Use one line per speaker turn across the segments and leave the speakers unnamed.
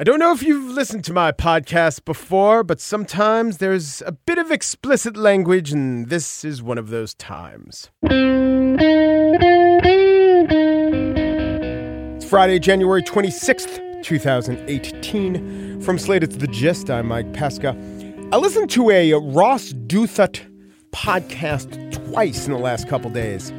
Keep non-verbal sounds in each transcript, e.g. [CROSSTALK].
I don't know if you've listened to my podcast before, but sometimes there's a bit of explicit language, and this is one of those times. It's Friday, January 26th, 2018. From Slate, it's The Gist. I'm Mike Pesca. I listened to a Ross Douthat podcast twice in the last couple days.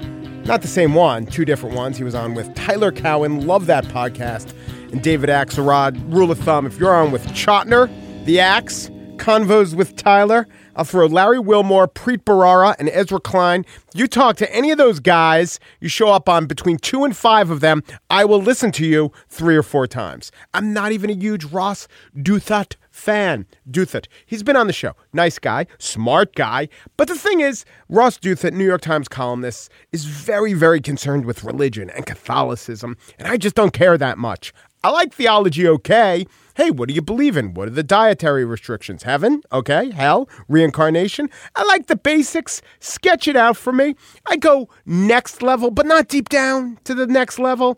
Not the same one, two different ones. He was on with Tyler Cowen. Love that podcast and David Axelrod. Rule of thumb if you're on with Chotiner, The Axe, Convos with Tyler, I'll throw Larry Wilmore, Preet Bharara, and Ezra Klein. You talk to any of those guys, you show up on between two and five of them, I will listen to you three or four times. I'm not even a huge Ross Douthat fan. Douthat. He's been on the show. Nice guy, smart guy. But the thing is, Ross Douthat, New York Times columnist, is very, very concerned with religion and Catholicism, and I just don't care that much. I like theology okay. Hey, what do you believe in? What are the dietary restrictions? Heaven? Okay. Hell? Reincarnation? I like the basics. Sketch it out for me. I go next level, but not deep down to the next level.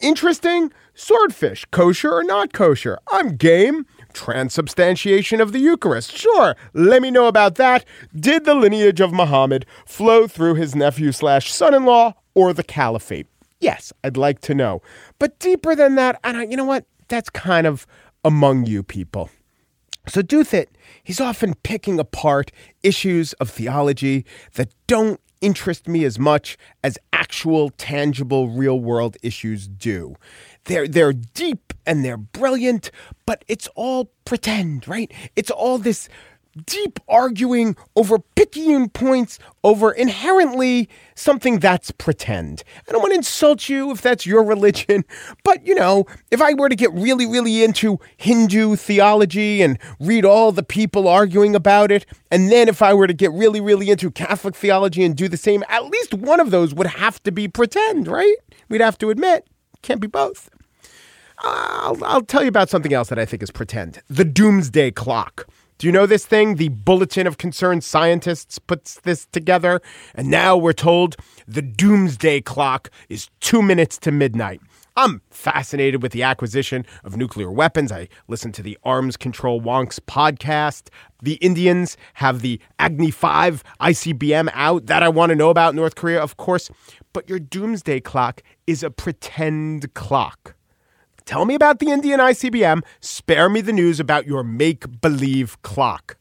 Interesting? Swordfish, kosher or not kosher? I'm game. Transubstantiation of the Eucharist. Sure, let me know about that. Did the lineage of Muhammad flow through his nephew slash son in law or the caliphate? Yes, I'd like to know. But deeper than that, I, you know what? That's kind of among you people. So Douthat, he's often picking apart issues of theology that don't interest me as much as actual, tangible, real world issues do. They're, they're deep and they're brilliant, but it's all pretend, right? It's all this deep arguing over picayune points over inherently something that's pretend. I don't want to insult you if that's your religion, but you know, if I were to get really, really into Hindu theology and read all the people arguing about it, and then if I were to get really, really into Catholic theology and do the same, at least one of those would have to be pretend, right? We'd have to admit, can't be both. I'll, I'll tell you about something else that I think is pretend the doomsday clock. Do you know this thing? The Bulletin of Concerned Scientists puts this together. And now we're told the doomsday clock is two minutes to midnight. I'm fascinated with the acquisition of nuclear weapons. I listen to the Arms Control Wonks podcast. The Indians have the Agni 5 ICBM out. That I want to know about North Korea, of course. But your doomsday clock is a pretend clock. Tell me about the Indian ICBM. Spare me the news about your make believe clock.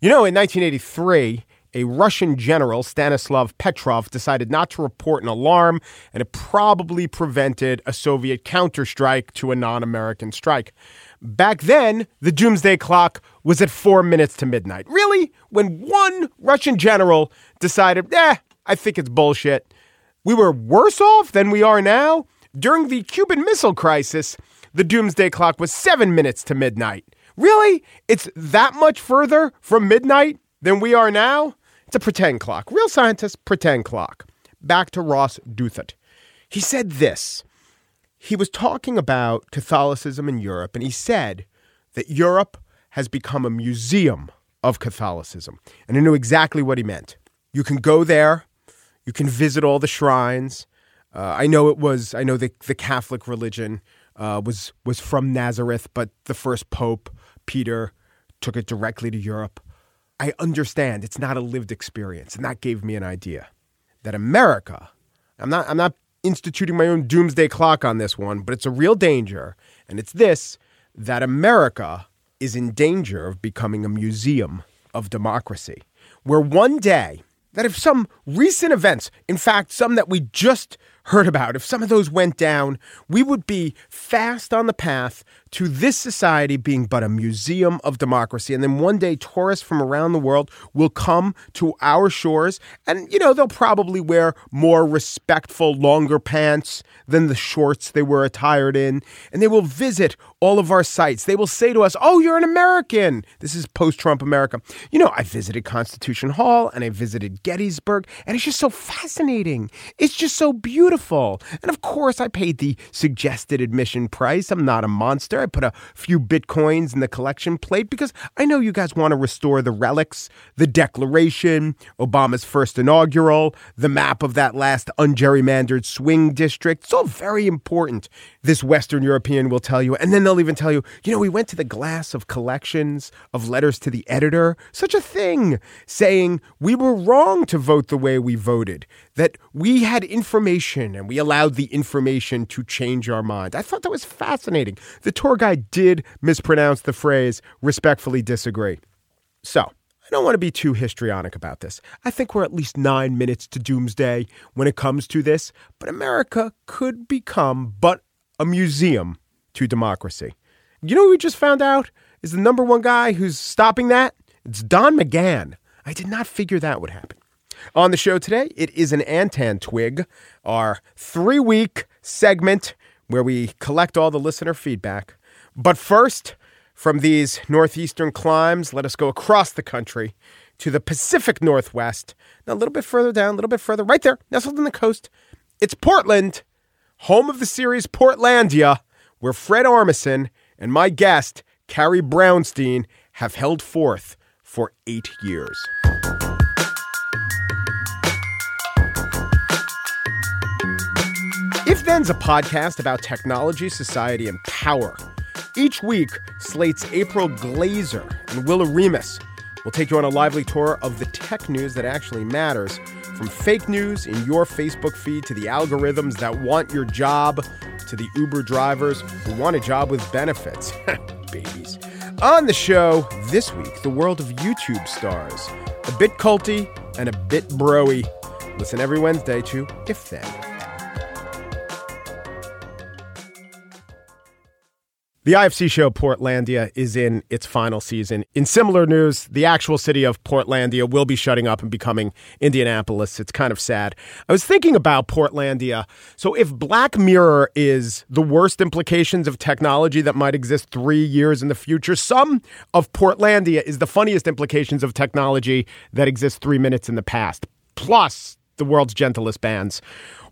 You know, in 1983, a Russian general, Stanislav Petrov, decided not to report an alarm, and it probably prevented a Soviet counterstrike to a non American strike. Back then, the doomsday clock was at four minutes to midnight. Really? When one Russian general decided, eh, I think it's bullshit. We were worse off than we are now? During the Cuban Missile Crisis, the doomsday clock was seven minutes to midnight. Really? It's that much further from midnight than we are now? It's a pretend clock. Real scientists, pretend clock. Back to Ross Douthat. He said this. He was talking about Catholicism in Europe, and he said that Europe has become a museum of Catholicism. And I knew exactly what he meant. You can go there, you can visit all the shrines, uh, I know it was. I know the the Catholic religion uh, was was from Nazareth, but the first pope Peter took it directly to Europe. I understand it's not a lived experience, and that gave me an idea that America. I'm not. I'm not instituting my own doomsday clock on this one, but it's a real danger, and it's this: that America is in danger of becoming a museum of democracy, where one day that if some recent events, in fact, some that we just heard about, if some of those went down, we would be fast on the path to this society being but a museum of democracy. And then one day, tourists from around the world will come to our shores, and, you know, they'll probably wear more respectful, longer pants than the shorts they were attired in. And they will visit all of our sites. They will say to us, Oh, you're an American. This is post Trump America. You know, I visited Constitution Hall and I visited Gettysburg, and it's just so fascinating. It's just so beautiful beautiful. And of course, I paid the suggested admission price. I'm not a monster. I put a few bitcoins in the collection plate because I know you guys want to restore the relics, the Declaration, Obama's first inaugural, the map of that last ungerrymandered swing district. It's all very important. This Western European will tell you. And then they'll even tell you, you know, we went to the glass of collections of letters to the editor. Such a thing. Saying we were wrong to vote the way we voted, that we had information and we allowed the information to change our mind. I thought that was fascinating. The tour guide did mispronounce the phrase, respectfully disagree. So, I don't want to be too histrionic about this. I think we're at least nine minutes to doomsday when it comes to this, but America could become but a museum to democracy. You know who we just found out is the number one guy who's stopping that? It's Don McGahn. I did not figure that would happen. On the show today, it is an Antentwig, our three week segment where we collect all the listener feedback. But first, from these northeastern climes, let us go across the country to the Pacific Northwest. Now, a little bit further down, a little bit further, right there, nestled in the coast. It's Portland, home of the series Portlandia, where Fred Armisen and my guest, Carrie Brownstein, have held forth for eight years. If Then's a podcast about technology, society, and power. Each week, Slate's April Glaser and Will Oremus will take you on a lively tour of the tech news that actually matters, from fake news in your Facebook feed to the algorithms that want your job to the Uber drivers who want a job with benefits. [LAUGHS] Babies. On the show this week, the world of YouTube stars. A bit culty and a bit broy. Listen every Wednesday to If Then. The IFC show Portlandia is in its final season. In similar news, the actual city of Portlandia will be shutting up and becoming Indianapolis. It's kind of sad. I was thinking about Portlandia. So, if Black Mirror is the worst implications of technology that might exist three years in the future, some of Portlandia is the funniest implications of technology that exists three minutes in the past. Plus, the world's gentlest bands.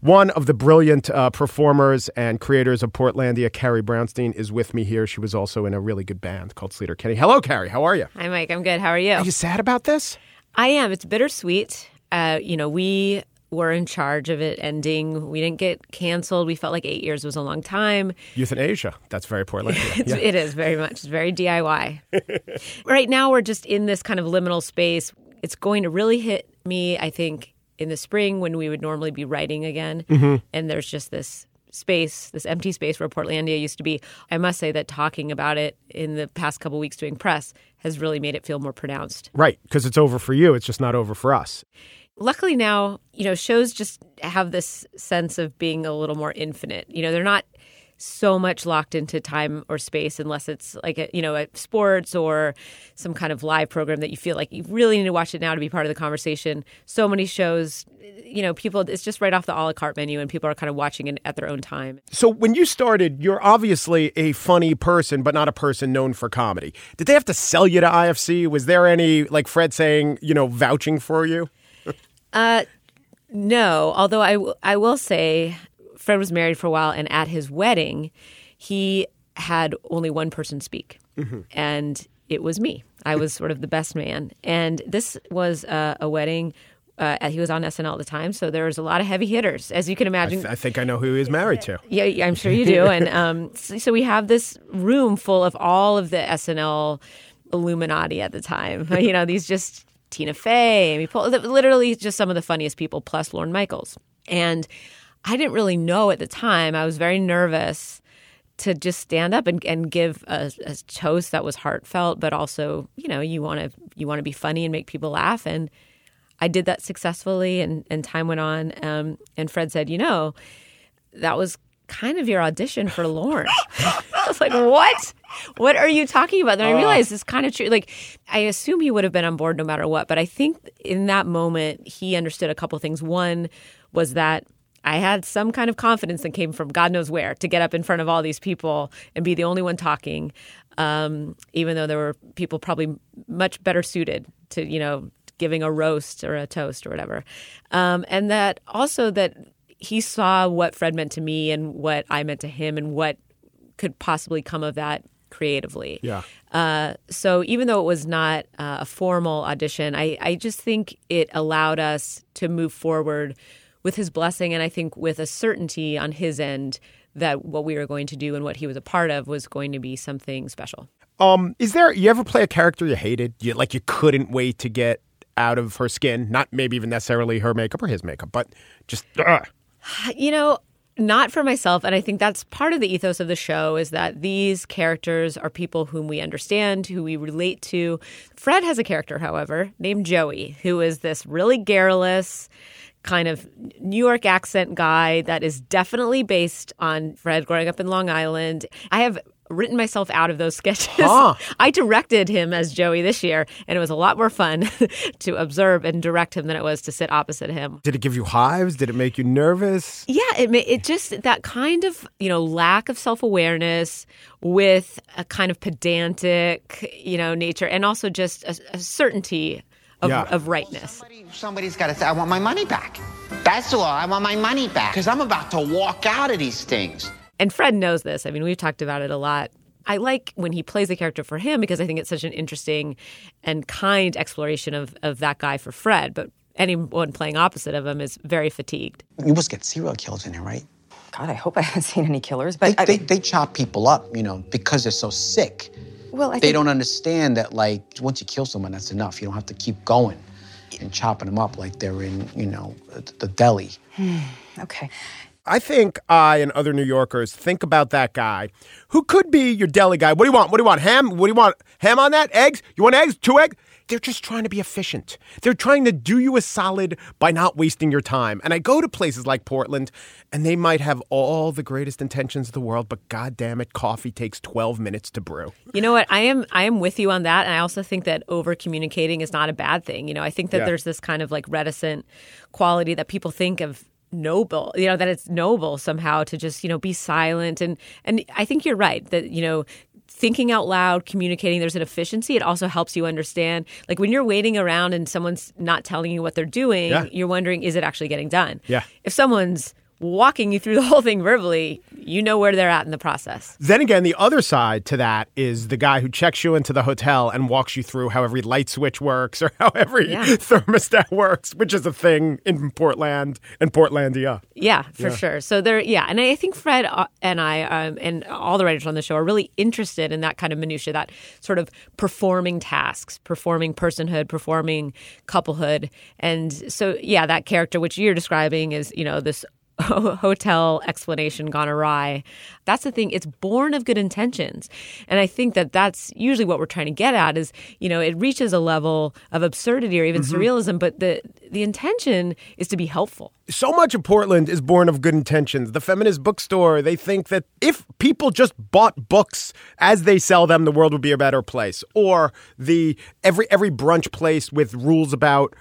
One of the brilliant uh, performers and creators of Portlandia, Carrie Brownstein, is with me here. She was also in a really good band called Sleater-Kinney. Hello, Carrie. How are you?
Hi, Mike. I'm good. How are you?
Are you sad about this?
I am. It's bittersweet. Uh, you know, we were in charge of it ending. We didn't get canceled. We felt like eight years was a long time.
Euthanasia. That's very Portlandia. [LAUGHS]
yeah. It is very much. It's very DIY. [LAUGHS] right now, we're just in this kind of liminal space. It's going to really hit me, I think, in the spring when we would normally be writing again. Mm-hmm. And there's just this space, this empty space where Portlandia used to be. I must say that talking about it in the past couple weeks doing press has really made it feel more pronounced.
Right, because it's over for you, it's just not over for us.
Luckily now, you know, shows just have this sense of being a little more infinite. You know, they're not so much locked into time or space unless it's like a, you know a sports or some kind of live program that you feel like you really need to watch it now to be part of the conversation. So many shows you know people it's just right off the a la carte menu and people are kind of watching it at their own time.
So when you started you're obviously a funny person but not a person known for comedy. Did they have to sell you to ifc was there any like fred saying you know vouching for you?
Uh no. Although I, w- I will say Fred was married for a while, and at his wedding, he had only one person speak, mm-hmm. and it was me. I was sort of the best man, and this was uh, a wedding. Uh, he was on SNL at the time, so there was a lot of heavy hitters, as you can imagine. I,
th- I think I know who he was married to.
Yeah, I'm sure you do. [LAUGHS] and um, so, so we have this room full of all of the SNL Illuminati at the time. [LAUGHS] you know, these just Tina Fey, Amy Poehler, literally just some of the funniest people, plus Lorne Michaels. And I didn't really know at the time. I was very nervous to just stand up and, and give a, a toast that was heartfelt, but also, you know, you want to you want to be funny and make people laugh. And I did that successfully, and, and time went on. Um, and Fred said, you know, that was kind of your audition for Lorne. [LAUGHS] I was like, what? What are you talking about? Then I realized it's kind of true. Like, I assume he would have been on board no matter what, but I think in that moment he understood a couple things. One was that I had some kind of confidence that came from God knows where to get up in front of all these people and be the only one talking, um, even though there were people probably much better suited to, you know, giving a roast or a toast or whatever. Um, and that also that he saw what Fred meant to me and what I meant to him and what could possibly come of that creatively.
Yeah.
Uh, so even though it was not uh, a formal audition, I, I just think it allowed us to move forward with his blessing and I think with a certainty on his end that what we were going to do and what he was a part of was going to be something special.
Um, is there you ever play a character you hated? You like you couldn't wait to get out of her skin, not maybe even necessarily her makeup or his makeup, but just uh. [SIGHS]
You know, not for myself and i think that's part of the ethos of the show is that these characters are people whom we understand who we relate to fred has a character however named joey who is this really garrulous kind of new york accent guy that is definitely based on fred growing up in long island i have written myself out of those [LAUGHS] sketches.
Huh.
I directed him as Joey this year, and it was a lot more fun [LAUGHS] to observe and direct him than it was to sit opposite him.
Did it give you hives? Did it make you nervous?
Yeah, it it just that kind of you know lack of self awareness with a kind of pedantic you know nature, and also just a, a certainty of,
Yeah.
of rightness.
Somebody, somebody's got to say, I want my money back. That's all. I want my money back. Because I'm about to walk out of these things.
And Fred knows this. I mean, we've talked about it a lot. I like when he plays a character for him because I think it's such an interesting and kind exploration of, of that guy for Fred. But anyone playing opposite of him is very fatigued.
You must get serial killers in here, right?
God, I hope I haven't [LAUGHS] seen any killers,
They,
but I
they, they chop people up, you know, because they're so sick.
Well, I
They
think,
don't understand that, like, once you kill someone, that's enough. You don't have to keep going and chopping them up like they're in, you know, the deli. [SIGHS]
okay.
I think I and other New Yorkers think about that guy who could be your deli guy. What do you want? What do you want? Ham? What do you want? Ham on that? Eggs? You want eggs? Two eggs? They're just trying to be efficient. They're trying to do you a solid by not wasting your time. And I go to places like Portland, and they might have all the greatest intentions of the world, but god damn it, coffee takes 12 minutes to brew.
You know what? I am I am with you on that, and I also think that over communicating is not a bad thing. You know, I think that
Yeah.
there's this kind of like reticent quality that people think of noble you know that it's noble somehow to just you know be silent and and i think you're right that you know thinking out loud communicating there's an efficiency it also helps you understand like when you're waiting around and someone's not telling you what they're doing
Yeah.
you're wondering is it actually getting done
Yeah.
if someone's walking you through the whole thing verbally you know where they're at in the process
Then again, the other side to that is the guy who checks you into the hotel and walks you through how every light switch works or how every
Yeah. [LAUGHS]
thermostat works, which is a thing in Portland and Portlandia.
Yeah, for sure. So there, yeah, and I think Fred uh, and I um, and all the writers on the show are really interested in that kind of minutia, that sort of performing tasks, performing personhood, performing couplehood, and so yeah, that character which you're describing is you know this [LAUGHS] hotel explanation gone awry. That's the thing. It's born of good intentions, and I think that that's usually what we're trying to get at. Is you know it reaches a level of absurdity or even mm-hmm. surrealism, but the the intention is to be helpful.
so much of Portland is born of good intentions. The feminist bookstore, they think that if people just bought books as they sell them, the world would be a better place. Or the every every brunch place with rules about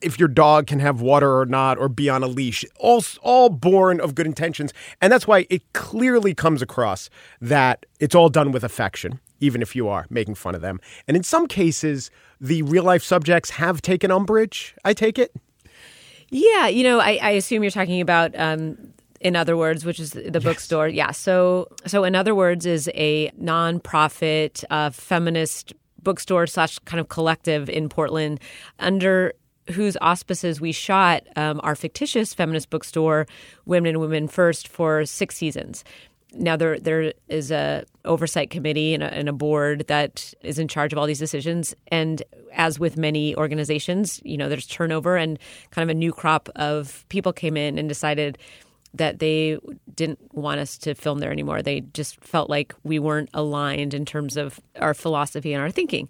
if your dog can have water or not or be on a leash. All all born of good intentions. And that's why it clearly comes across that it's all done with affection. Even if you are making fun of them. And in some cases, the real life subjects have taken umbrage, I take it.
Yeah, you know, I, I assume you're talking about um, in other words, which is the bookstore. Yeah. So, so in other words, is a nonprofit uh, feminist bookstore slash kind of collective in Portland, under whose auspices we shot um, our fictitious feminist bookstore, Women and Women First, for six seasons. Now there there is a oversight committee and a, and a board that is in charge of all these decisions. And as with many organizations, you know, there's turnover and kind of a new crop of people came in and decided that they didn't want us to film there anymore. They just felt like we weren't aligned in terms of our philosophy and our thinking.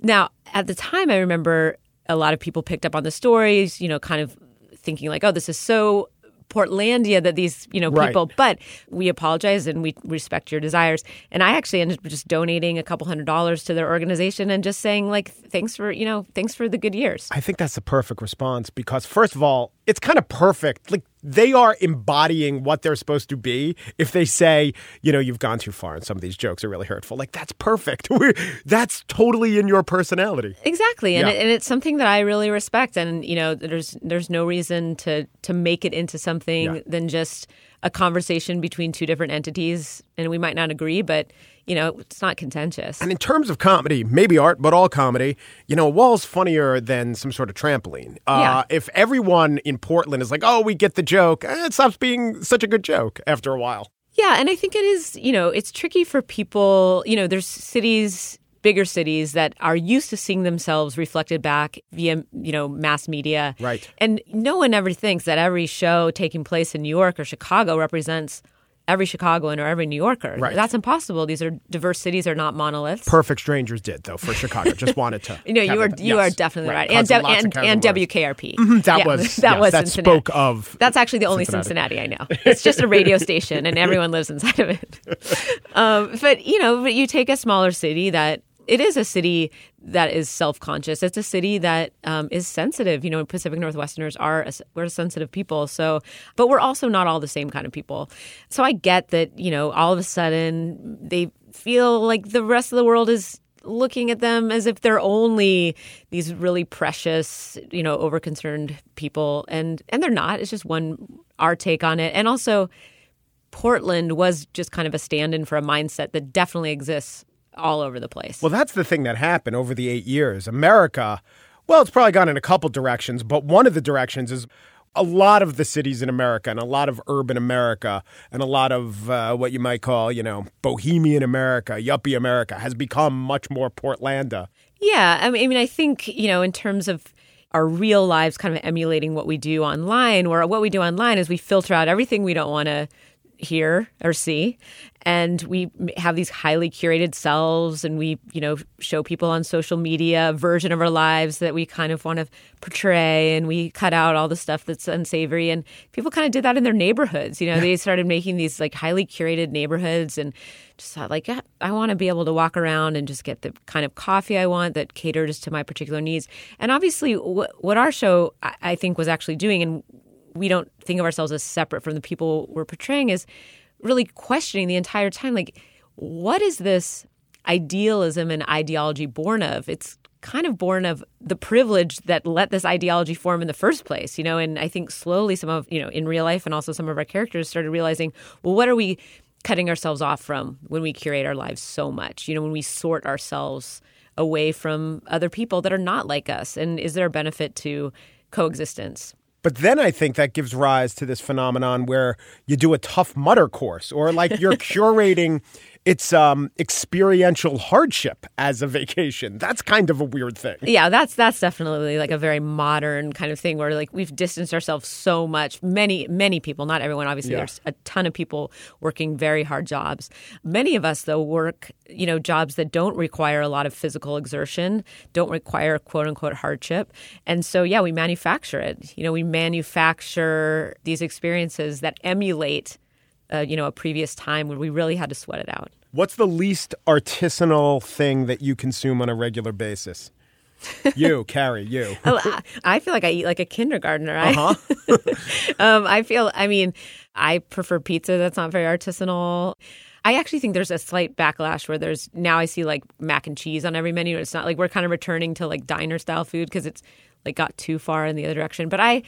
Now, at the time, I remember a lot of people picked up on the stories, you know, kind of thinking like, oh, this is so Portlandia that these, you know,
Right.
people, but we apologize and we respect your desires. And I actually ended up just donating a couple hundred dollars to their organization and just saying like, thanks for, you know, thanks for the good years.
I think that's the perfect response because, first of all, it's kind of perfect. Like, they are embodying what they're supposed to be. If they say, you know, you've gone too far and some of these jokes are really hurtful, like that's perfect. [LAUGHS] We're, that's totally in your personality.
Exactly, and,
Yeah.
it, and it's something that I really respect. And you know, there's there's no reason to to make it into something
Yeah.
than just a conversation between two different entities. And we might not agree, but you know, it's not contentious.
And in terms of comedy, maybe art, but all comedy, you know, a wall's funnier than some sort of trampoline. Uh,
Yeah.
If everyone in Portland is like, oh, we get the joke, eh, it stops being such a good joke after a while.
Yeah, and I think it is, you know, it's tricky for people, you know, there's cities, bigger cities that are used to seeing themselves reflected back via, you know, mass media.
Right.
And no one ever thinks that every show taking place in New York or Chicago represents every Chicagoan or every New Yorker.
Right.
That's impossible. These are diverse cities are not monoliths.
Perfect Strangers did, though, for Chicago. Just wanted to. [LAUGHS]
you know, you are
that.
you
Yes.
are definitely right, and W-
lots of
and, and. WKRP. [LAUGHS]
That
Yeah,
was [LAUGHS]
that
yes,
was
that
Cincinnati.
spoke of
That's actually the only
Cincinnati.
Cincinnati. I know. It's just a radio station, and everyone lives inside of it. Um, but you know, but you take a smaller city that it is a city that is self-conscious. It's a city that um, is sensitive. You know, Pacific Northwesterners are a, we're sensitive people. So, but we're also not all the same kind of people. So I get that. You know, all of a sudden they feel like the rest of the world is looking at them as if they're only these really precious, you know, overconcerned people, and and they're not. It's just one our take on it, and also Portland was just kind of a stand-in for a mindset that definitely exists all over the place.
Well, that's the thing that happened over the eight years. America, well, it's probably gone in a couple directions, but one of the directions is a lot of the cities in America and a lot of urban America and a lot of uh, what you might call, you know, bohemian America, yuppie America has become much more Portlandia.
Yeah, I mean, I mean, I think you know, in terms of our real lives, kind of emulating what we do online, where what we do online is we filter out everything we don't want to hear or see, and we have these highly curated selves, and we you know show people on social media a version of our lives that we kind of want to portray, and we cut out all the stuff that's unsavory, and people kind of did that in their neighborhoods. You know, they started making these like highly curated neighborhoods and just thought like "Yeah, I want to be able to walk around and just get the kind of coffee I want that caters to my particular needs. And obviously, what our show I think was actually doing, and we don't think of ourselves as separate from the people we're portraying, is really questioning the entire time like, what is this idealism and ideology born of? It's kind of born of the privilege that let this ideology form in the first place, you know. And I think slowly, some of you know, in real life, and also some of our characters started realizing, well, what are we cutting ourselves off from when we curate our lives so much? You know, when we sort ourselves away from other people that are not like us, and is there a benefit to coexistence?
But then I think that gives rise to this phenomenon where you do a Tough Mudder course or like you're [LAUGHS] curating its um, experiential hardship as a vacation. That's kind of a weird thing.
Yeah, that's that's definitely like a very modern kind of thing where like we've distanced ourselves so much. Many many people, not everyone. Obviously,
Yeah.
there's a ton of people working very hard jobs. Many of us though work, you know, jobs that don't require a lot of physical exertion, don't require quote unquote hardship, and so yeah, we manufacture it. You know, we manufacture these experiences that emulate. Uh, you know, a previous time where we really had to sweat it out.
What's the least artisanal thing that you consume on a regular basis? You, [LAUGHS] Carrie, you.
Oh, I- I feel like I eat like a kindergartner. I,
Uh-huh. [LAUGHS]
um, I feel. I mean, I prefer pizza. That's not very artisanal. I actually think there's a slight backlash where there's now I see like mac and cheese on every menu. It's not like we're kind of returning to like diner style food because it's like got too far in the other direction. But I,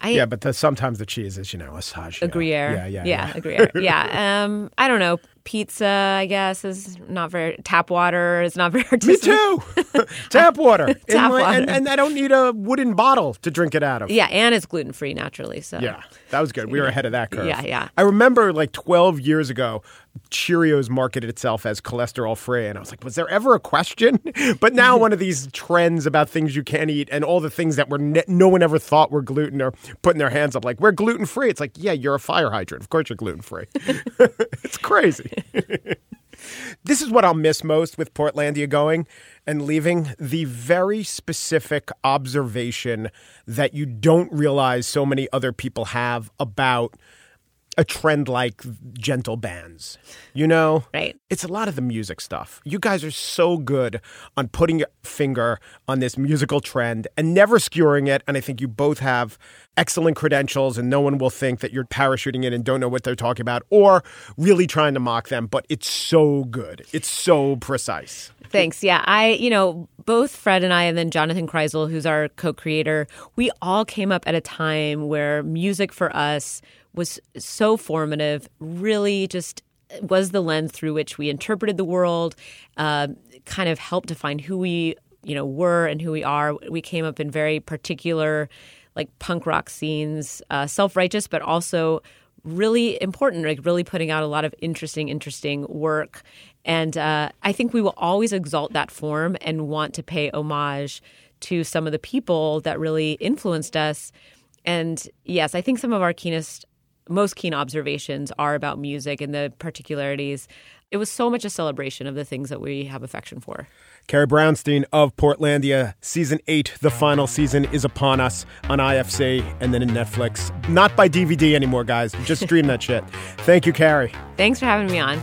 I
Yeah, but the, sometimes the cheese is, you know, a sage.
a Gruyere.
Yeah, yeah,
yeah, a Gruyere. [LAUGHS] yeah. Um, I don't know. Pizza, I guess, is not very. Tap water is not [LAUGHS] very.
Me too. [LAUGHS] Tap water.
Tap
my-
water.
And, and I don't need a wooden bottle to drink it out of.
Yeah, and it's gluten free naturally. So
Yeah, that was good. We were ahead of that curve.
Yeah, yeah.
I remember like 12 years ago, Cheerios marketed itself as cholesterol free. And I was like, was there ever a question? [LAUGHS] But now one of these trends about things you can't eat and all the things that were ne- no one ever thought were gluten are putting their hands up like, we're gluten free. It's like, yeah, you're a fire hydrant. Of course you're gluten free. [LAUGHS] it's crazy. [LAUGHS] This is what I'll miss most with Portlandia going and leaving the very specific observation that you don't realize so many other people have about a trend like gentle bands. You know?
Right.
It's a lot of the music stuff. You guys are so good on putting your finger on this musical trend and never skewering it. And I think you both have excellent credentials, and no one will think that you're parachuting in and don't know what they're talking about or really trying to mock them. But it's so good. It's so precise.
Thanks. Yeah. I, you know, both Fred and I, and then Jonathan Krisel, who's our co creator, we all came up at a time where music for us was so formative, really just was the lens through which we interpreted the world, uh, kind of helped define who we, you know, were and who we are. We came up in very particular, like punk rock scenes, uh, self righteous, but also really important, like really putting out a lot of interesting, interesting work. And uh, I think we will always exalt that form and want to pay homage to some of the people that really influenced us. And yes, I think some of our keenest, most keen observations are about music and the particularities. It was so much a celebration of the things that we have affection for.
Carrie Brownstein of Portlandia, season eight, the final season is upon us on IFC and then in Netflix. Not by DVD anymore, guys. Just [LAUGHS] stream that shit. Thank you, Carrie.
Thanks for having me on.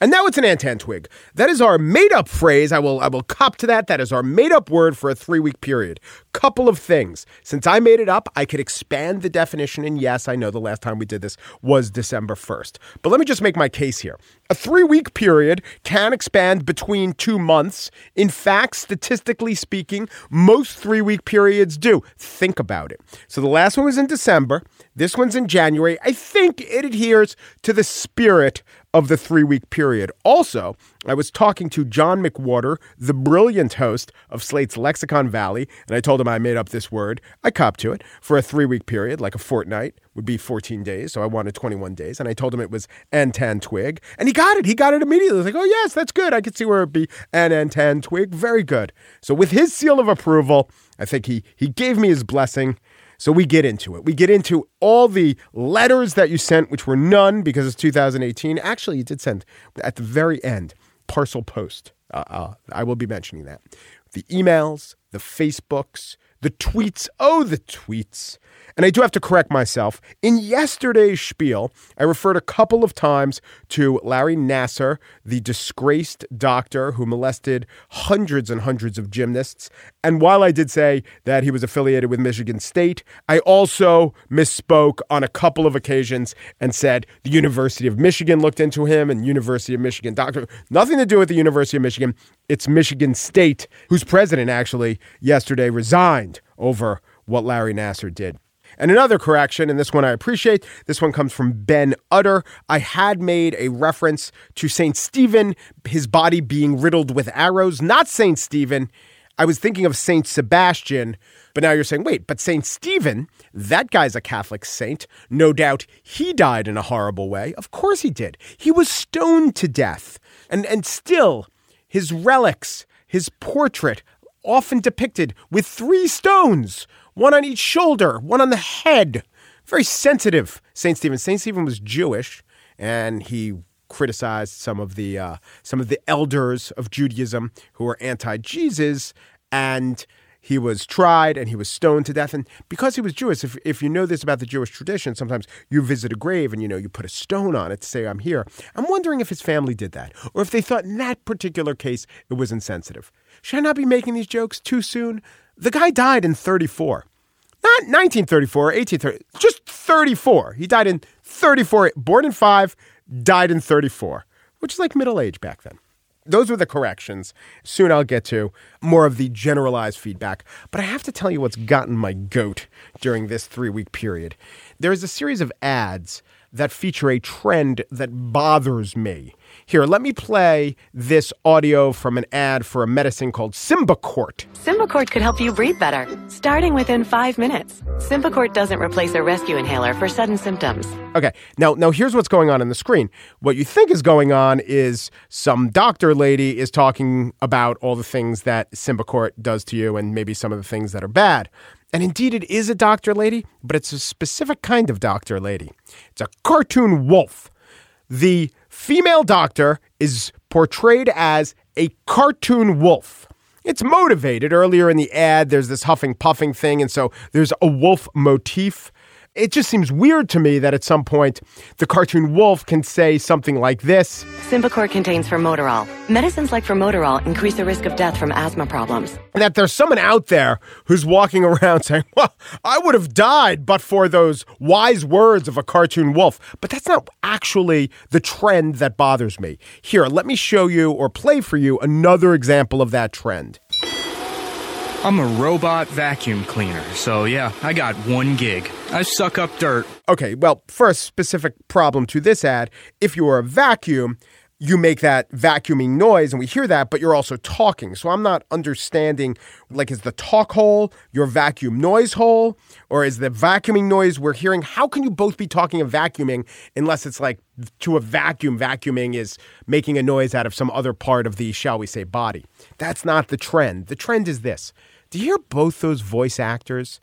And now it's an antentwig. That is our made up phrase. I will I will cop to that. That is our made up word for a three week period. Couple of things. Since I made it up, I could expand the definition. And yes, I know the last time we did this was December 1st. But let me just make my case here. A three week period can expand between two months. In fact, statistically speaking, most three week periods do. Think about it. So the last one was in December. This one's in January. I think it adheres to the spirit of the three week period. Also, I was talking to John McWhorter, the brilliant host of Slate's Lexicon Valley, and I told him I made up this word. I copped to it for a three week period, like a fortnight would be 14 days. So I wanted 21 days. And I told him it was Antentwig. And he got it. He got it immediately. He was like, oh, yes, that's good. I could see where it'd be an Antentwig. Very good. So with his seal of approval, I think he, he gave me his blessing. So we get into it. We get into all the letters that you sent, which were none because it's 2018. Actually, you did send at the very end parcel post. Uh, uh, I will be mentioning that. The emails, the Facebooks, the tweets. Oh, the tweets. And I do have to correct myself. In yesterday's spiel, I referred a couple of times to Larry Nassar, the disgraced doctor who molested hundreds and hundreds of gymnasts. And while I did say that he was affiliated with Michigan State, I also misspoke on a couple of occasions and said the University of Michigan looked into him and University of Michigan doctor. Nothing to do with the University of Michigan. It's Michigan State, whose president actually yesterday resigned over what Larry Nassar did. And another correction, and this one I appreciate, this one comes from Ben Utter. I had made a reference to St. Stephen, his body being riddled with arrows, not St. Stephen. I was thinking of St. Sebastian, but now you're saying, wait, but St. Stephen, that guy's a Catholic saint. No doubt he died in a horrible way. Of course he did. He was stoned to death. And, and still, his relics, his portrait, often depicted with three stones one on each shoulder, one on the head. Very sensitive, St. Stephen. St. Stephen was Jewish, and he criticized some of the uh, some of the elders of Judaism who were anti-Jesus, and he was tried and he was stoned to death. And because he was Jewish, if, if you know this about the Jewish tradition, sometimes you visit a grave and you know you put a stone on it to say I'm here. I'm wondering if his family did that, or if they thought in that particular case it was insensitive. Should I not be making these jokes too soon? The guy died in 34. Not 1934 or 1830, just 34. He died in 34, born in 5, died in 34, which is like middle age back then. Those were the corrections. Soon I'll get to more of the generalized feedback. But I have to tell you what's gotten my goat during this three week period. There is a series of ads that feature a trend that bothers me. Here, let me play this audio from an ad for a medicine called Symbicort.
Symbicort could help you breathe better, starting within five minutes. Symbicort doesn't replace a rescue inhaler for sudden symptoms.
Okay, now now here's what's going on in the screen. What you think is going on is some doctor lady is talking about all the things that Symbicort does to you and maybe some of the things that are bad. And indeed, it is a doctor lady, but it's a specific kind of doctor lady. It's a cartoon wolf. The female doctor is portrayed as a cartoon wolf. It's motivated. Earlier in the ad, there's this huffing puffing thing, and so there's a wolf motif it just seems weird to me that at some point the cartoon wolf can say something like this
Symbicort contains formoterol. Medicines like formoterol increase the risk of death from asthma problems.
That there's someone out there who's walking around [LAUGHS] saying, Well, I would have died but for those wise words of a cartoon wolf. But that's not actually the trend that bothers me. Here, let me show you or play for you another example of that trend.
I'm a robot vacuum cleaner, so yeah, I got one gig. I suck up dirt.
Okay, well, first specific problem to this ad if you are a vacuum, you make that vacuuming noise and we hear that, but you're also talking. So I'm not understanding like, is the talk hole your vacuum noise hole? Or is the vacuuming noise we're hearing? How can you both be talking and vacuuming unless it's like to a vacuum, vacuuming is making a noise out of some other part of the, shall we say, body? That's not the trend. The trend is this. Do you hear both those voice actors?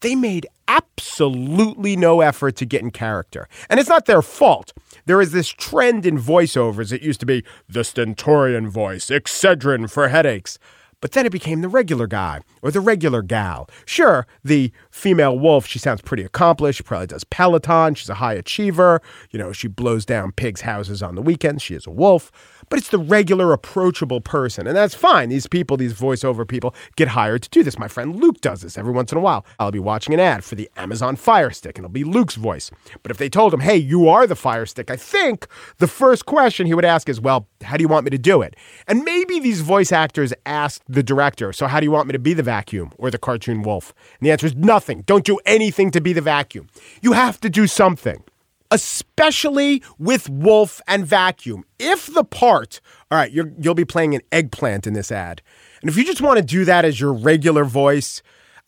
They made absolutely no effort to get in character. And it's not their fault. There is this trend in voiceovers. It used to be the stentorian voice, Excedrin for headaches. But then it became the regular guy or the regular gal. Sure, the female wolf, she sounds pretty accomplished. She probably does Peloton. She's a high achiever. You know, she blows down pigs' houses on the weekends. She is a wolf but it's the regular, approachable person. And that's fine. These people, these voiceover people, get hired to do this. My friend Luke does this every once in a while. I'll be watching an ad for the Amazon Fire Stick, and it'll be Luke's voice. But if they told him, hey, you are the Fire Stick, I think the first question he would ask is, well, how do you want me to do it? And maybe these voice actors asked the director, so how do you want me to be the vacuum or the cartoon wolf? And the answer is nothing. Don't do anything to be the vacuum. You have to do something especially with Wolf and Vacuum. If the part, all right, you will be playing an eggplant in this ad. And if you just want to do that as your regular voice,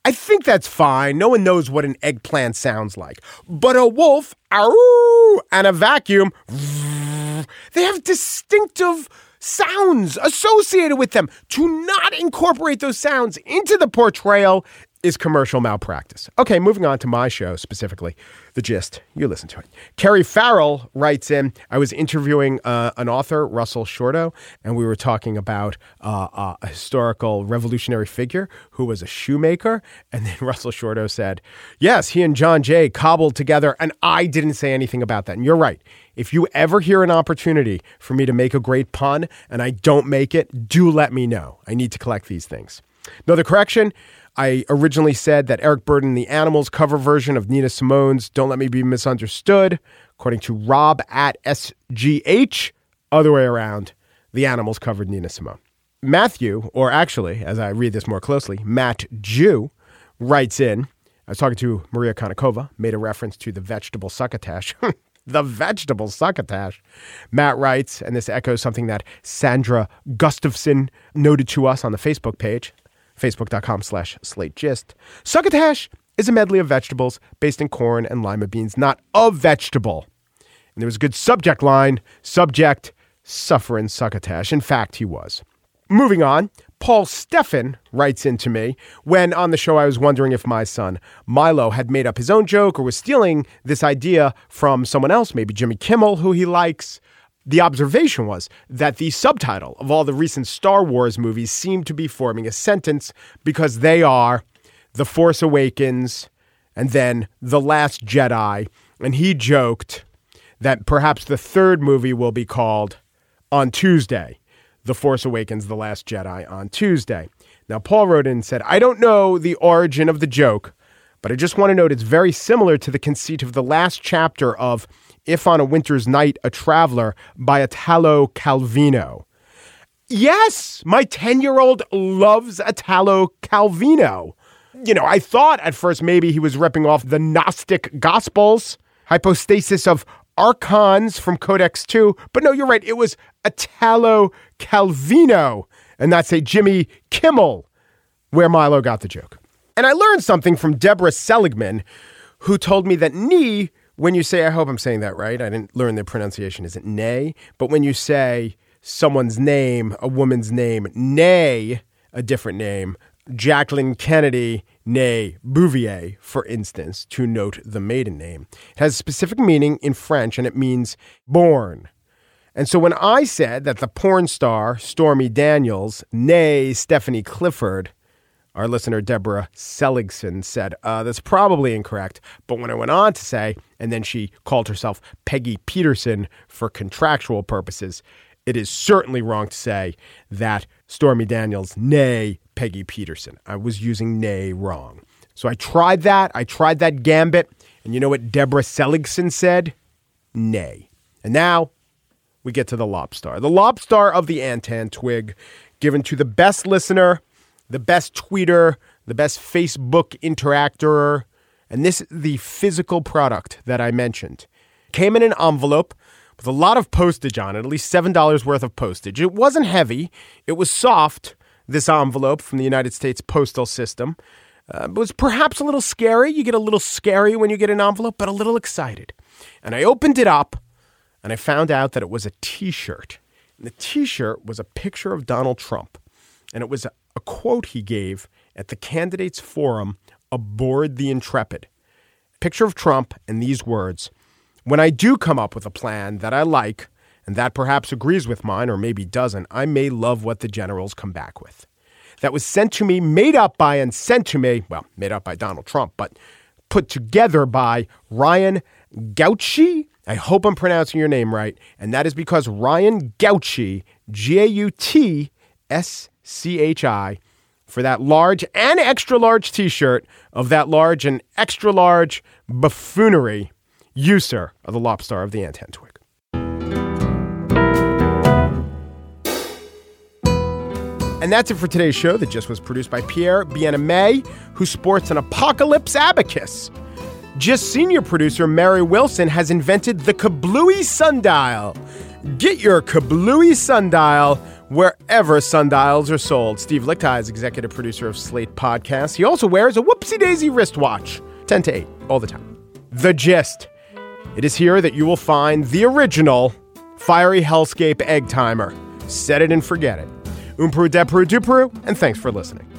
I think that's fine. No one knows what an eggplant sounds like. But a wolf, and a vacuum, they have distinctive sounds associated with them. To not incorporate those sounds into the portrayal is commercial malpractice. Okay, moving on to my show specifically, The Gist. You listen to it. Kerry Farrell writes in I was interviewing uh, an author, Russell Shorto, and we were talking about uh, a historical revolutionary figure who was a shoemaker. [LAUGHS] And then Russell Shorto said, Yes, he and John Jay cobbled together, and I didn't say anything about that. And you're right. If you ever hear an opportunity for me to make a great pun and I don't make it, do let me know. I need to collect these things. Another correction. I originally said that Eric Burdon, the Animals cover version of Nina Simone's Don't Let Me Be Misunderstood, according to Rob at SGH, other way around, the Animals covered Nina Simone. Matthew, or actually, as I read this more closely, Matt Jew, writes in I was talking to Maria Konnikova, made a reference to the vegetable succotash. [LAUGHS] the vegetable succotash. Matt writes, and this echoes something that Sandra Gustafson noted to us on the Facebook page facebook.com slash slate gist. Succotash is a medley of vegetables based in corn and lima beans, not a vegetable. And there was a good subject line subject, suffering succotash. In fact, he was. Moving on, Paul Steffen writes into me when on the show I was wondering if my son Milo had made up his own joke or was stealing this idea from someone else, maybe Jimmy Kimmel, who he likes the observation was that the subtitle of all the recent Star Wars movies seemed to be forming a sentence because they are The Force Awakens and then The Last Jedi. And he joked that perhaps the third movie will be called On Tuesday The Force Awakens, The Last Jedi on Tuesday. Now, Paul wrote in and said, I don't know the origin of the joke, but I just want to note it's very similar to the conceit of the last chapter of if on a Winter's Night, a Traveler by Italo Calvino. Yes, my 10 year old loves Italo Calvino. You know, I thought at first maybe he was ripping off the Gnostic Gospels, hypostasis of archons from Codex 2, but no, you're right. It was Italo Calvino, and that's a Jimmy Kimmel where Milo got the joke. And I learned something from Deborah Seligman, who told me that knee when you say, I hope I'm saying that right, I didn't learn the pronunciation, is it nay? But when you say someone's name, a woman's name, nay, a different name, Jacqueline Kennedy, nay, Bouvier, for instance, to note the maiden name, it has a specific meaning in French and it means born. And so when I said that the porn star Stormy Daniels, nay Stephanie Clifford, our listener Deborah Seligson said, uh, that's probably incorrect. But when I went on to say, and then she called herself Peggy Peterson for contractual purposes, it is certainly wrong to say that Stormy Daniels, nay Peggy Peterson. I was using nay wrong. So I tried that. I tried that gambit. And you know what Deborah Seligson said? Nay. And now we get to the lobstar. The lobstar of the antentwig, given to the best listener, the best tweeter, the best Facebook interactor, and this the physical product that I mentioned. Came in an envelope with a lot of postage on it, at least $7 worth of postage. It wasn't heavy, it was soft, this envelope from the United States Postal System. Uh, it was perhaps a little scary. You get a little scary when you get an envelope, but a little excited. And I opened it up and I found out that it was a t shirt. And the t shirt was a picture of Donald Trump. And it was a, quote he gave at the candidates forum aboard the Intrepid. Picture of Trump and these words When I do come up with a plan that I like, and that perhaps agrees with mine or maybe doesn't, I may love what the generals come back with. That was sent to me, made up by, and sent to me, well, made up by Donald Trump, but put together by Ryan Gautschi. I hope I'm pronouncing your name right. And that is because Ryan Gautschi, G A U T S C H I, for that large and extra large t shirt of that large and extra large buffoonery user of the lobstar of the Antentwig. And that's it for today's show that just was produced by Pierre Bienaimé, who sports an apocalypse abacus. Just senior producer Mary Wilson has invented the Kablooey sundial. Get your Kablooey sundial wherever sundials are sold. Steve Lickteig is executive producer of Slate Podcasts. He also wears a whoopsie daisy wristwatch, 10 to 8, all the time. The gist. It is here that you will find the original Fiery Hellscape Egg Timer. Set it and forget it. Umpru, depru, dupru, and thanks for listening.